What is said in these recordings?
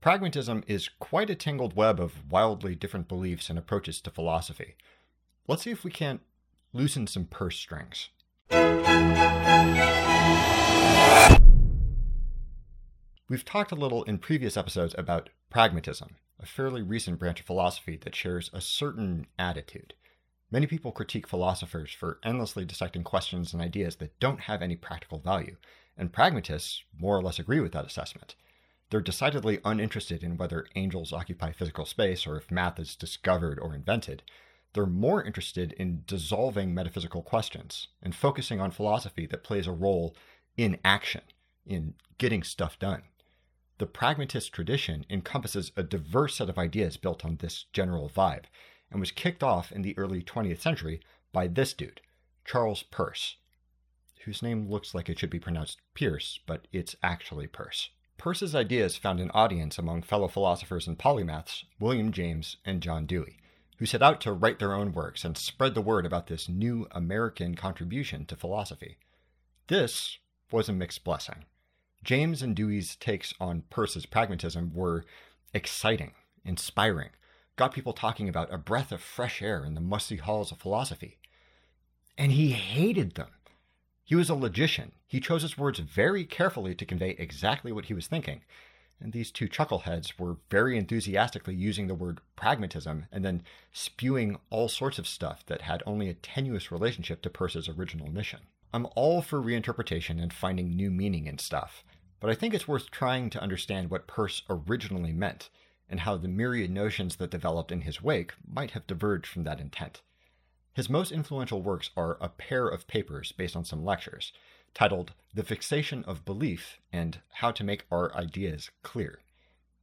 Pragmatism is quite a tangled web of wildly different beliefs and approaches to philosophy. Let's see if we can't loosen some purse strings. We've talked a little in previous episodes about pragmatism, a fairly recent branch of philosophy that shares a certain attitude. Many people critique philosophers for endlessly dissecting questions and ideas that don't have any practical value, and pragmatists more or less agree with that assessment. They're decidedly uninterested in whether angels occupy physical space or if math is discovered or invented. They're more interested in dissolving metaphysical questions and focusing on philosophy that plays a role in action, in getting stuff done. The pragmatist tradition encompasses a diverse set of ideas built on this general vibe and was kicked off in the early 20th century by this dude, Charles Peirce, whose name looks like it should be pronounced Pierce, but it's actually Peirce. Peirce's ideas found an audience among fellow philosophers and polymaths William James and John Dewey, who set out to write their own works and spread the word about this new American contribution to philosophy. This was a mixed blessing. James and Dewey's takes on Peirce's pragmatism were exciting, inspiring, got people talking about a breath of fresh air in the musty halls of philosophy. And he hated them. He was a logician. He chose his words very carefully to convey exactly what he was thinking. And these two chuckleheads were very enthusiastically using the word pragmatism and then spewing all sorts of stuff that had only a tenuous relationship to Peirce's original mission. I'm all for reinterpretation and finding new meaning in stuff, but I think it's worth trying to understand what Peirce originally meant and how the myriad notions that developed in his wake might have diverged from that intent. His most influential works are a pair of papers based on some lectures, titled The Fixation of Belief and How to Make Our Ideas Clear.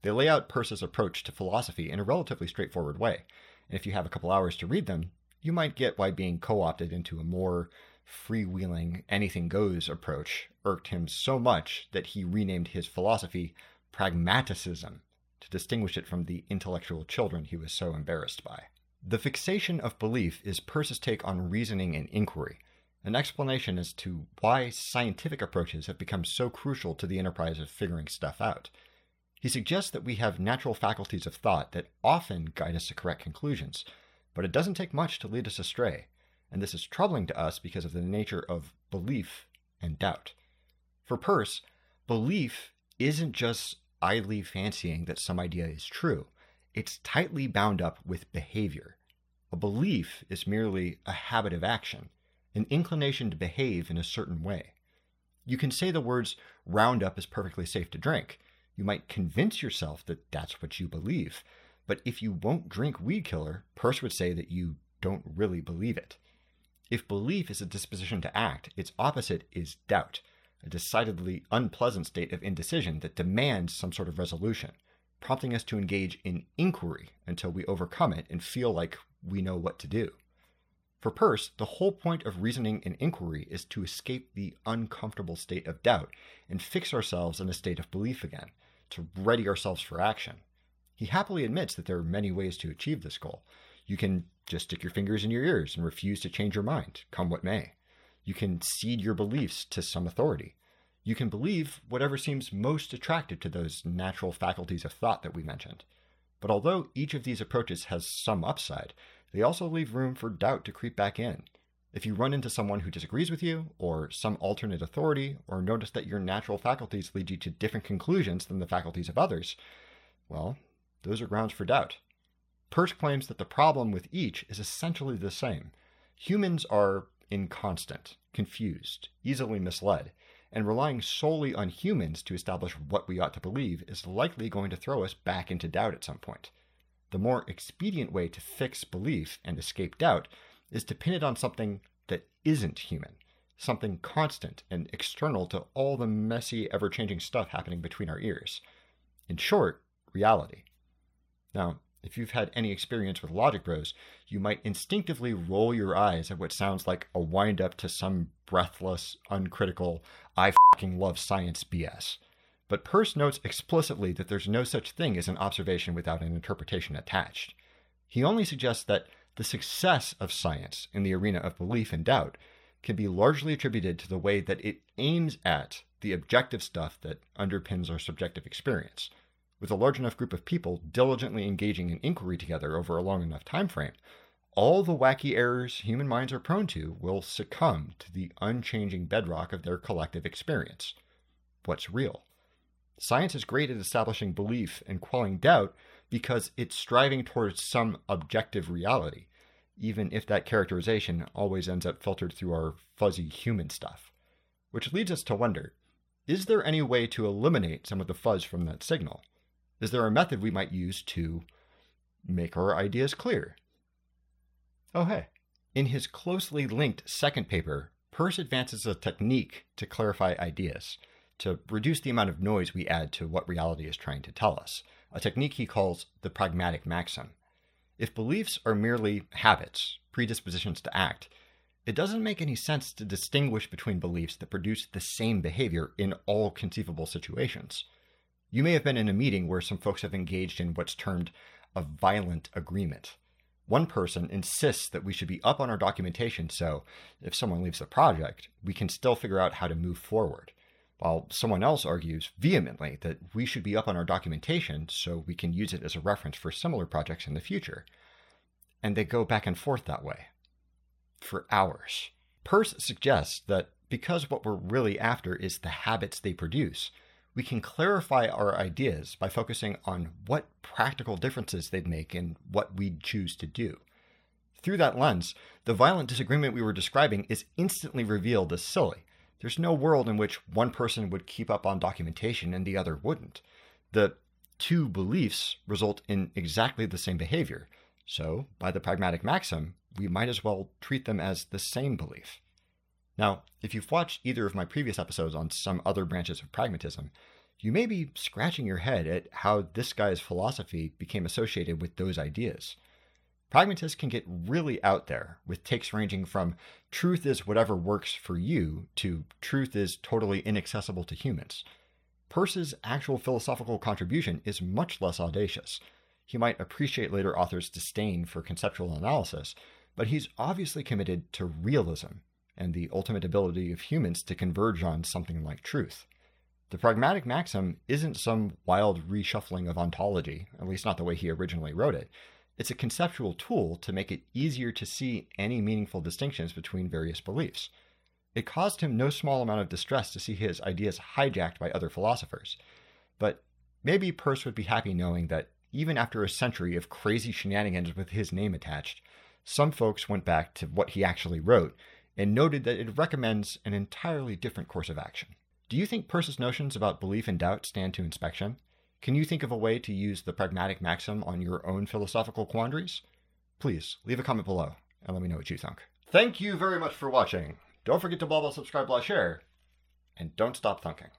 They lay out Peirce's approach to philosophy in a relatively straightforward way, and if you have a couple hours to read them, you might get why being co opted into a more freewheeling, anything goes approach irked him so much that he renamed his philosophy pragmaticism to distinguish it from the intellectual children he was so embarrassed by. The fixation of belief is Peirce's take on reasoning and inquiry, an explanation as to why scientific approaches have become so crucial to the enterprise of figuring stuff out. He suggests that we have natural faculties of thought that often guide us to correct conclusions, but it doesn't take much to lead us astray, and this is troubling to us because of the nature of belief and doubt. For Peirce, belief isn't just idly fancying that some idea is true it's tightly bound up with behavior. A belief is merely a habit of action, an inclination to behave in a certain way. You can say the words Roundup is perfectly safe to drink. You might convince yourself that that's what you believe. But if you won't drink weed killer, Peirce would say that you don't really believe it. If belief is a disposition to act, its opposite is doubt, a decidedly unpleasant state of indecision that demands some sort of resolution prompting us to engage in inquiry until we overcome it and feel like we know what to do. For Peirce, the whole point of reasoning and inquiry is to escape the uncomfortable state of doubt and fix ourselves in a state of belief again, to ready ourselves for action. He happily admits that there are many ways to achieve this goal. You can just stick your fingers in your ears and refuse to change your mind, come what may. You can cede your beliefs to some authority you can believe whatever seems most attractive to those natural faculties of thought that we mentioned. But although each of these approaches has some upside, they also leave room for doubt to creep back in. If you run into someone who disagrees with you, or some alternate authority, or notice that your natural faculties lead you to different conclusions than the faculties of others, well, those are grounds for doubt. Peirce claims that the problem with each is essentially the same. Humans are inconstant, confused, easily misled, and relying solely on humans to establish what we ought to believe is likely going to throw us back into doubt at some point. The more expedient way to fix belief and escape doubt is to pin it on something that isn't human, something constant and external to all the messy, ever changing stuff happening between our ears. In short, reality. Now, if you've had any experience with Logic Bros, you might instinctively roll your eyes at what sounds like a wind up to some breathless, uncritical, I fucking love science BS. But Peirce notes explicitly that there's no such thing as an observation without an interpretation attached. He only suggests that the success of science in the arena of belief and doubt can be largely attributed to the way that it aims at the objective stuff that underpins our subjective experience with a large enough group of people diligently engaging in inquiry together over a long enough time frame, all the wacky errors human minds are prone to will succumb to the unchanging bedrock of their collective experience. What's real? Science is great at establishing belief and quelling doubt because it's striving towards some objective reality, even if that characterization always ends up filtered through our fuzzy human stuff. Which leads us to wonder is there any way to eliminate some of the fuzz from that signal? Is there a method we might use to make our ideas clear? Oh, hey. In his closely linked second paper, Peirce advances a technique to clarify ideas, to reduce the amount of noise we add to what reality is trying to tell us, a technique he calls the pragmatic maxim. If beliefs are merely habits, predispositions to act, it doesn't make any sense to distinguish between beliefs that produce the same behavior in all conceivable situations. You may have been in a meeting where some folks have engaged in what's termed a violent agreement. One person insists that we should be up on our documentation so if someone leaves the project, we can still figure out how to move forward, while someone else argues vehemently that we should be up on our documentation so we can use it as a reference for similar projects in the future. And they go back and forth that way for hours. Peirce suggests that because what we're really after is the habits they produce, we can clarify our ideas by focusing on what practical differences they'd make in what we'd choose to do. Through that lens, the violent disagreement we were describing is instantly revealed as silly. There's no world in which one person would keep up on documentation and the other wouldn't. The two beliefs result in exactly the same behavior. So, by the pragmatic maxim, we might as well treat them as the same belief. Now, if you've watched either of my previous episodes on some other branches of pragmatism, you may be scratching your head at how this guy's philosophy became associated with those ideas. Pragmatists can get really out there, with takes ranging from truth is whatever works for you to truth is totally inaccessible to humans. Peirce's actual philosophical contribution is much less audacious. He might appreciate later authors' disdain for conceptual analysis, but he's obviously committed to realism and the ultimate ability of humans to converge on something like truth. The pragmatic maxim isn't some wild reshuffling of ontology, at least not the way he originally wrote it. It's a conceptual tool to make it easier to see any meaningful distinctions between various beliefs. It caused him no small amount of distress to see his ideas hijacked by other philosophers. But maybe Peirce would be happy knowing that even after a century of crazy shenanigans with his name attached, some folks went back to what he actually wrote and noted that it recommends an entirely different course of action. Do you think Peirce's notions about belief and doubt stand to inspection? Can you think of a way to use the pragmatic maxim on your own philosophical quandaries? Please leave a comment below and let me know what you think. Thank you very much for watching. Don't forget to blah blah subscribe blah share, and don't stop thunking.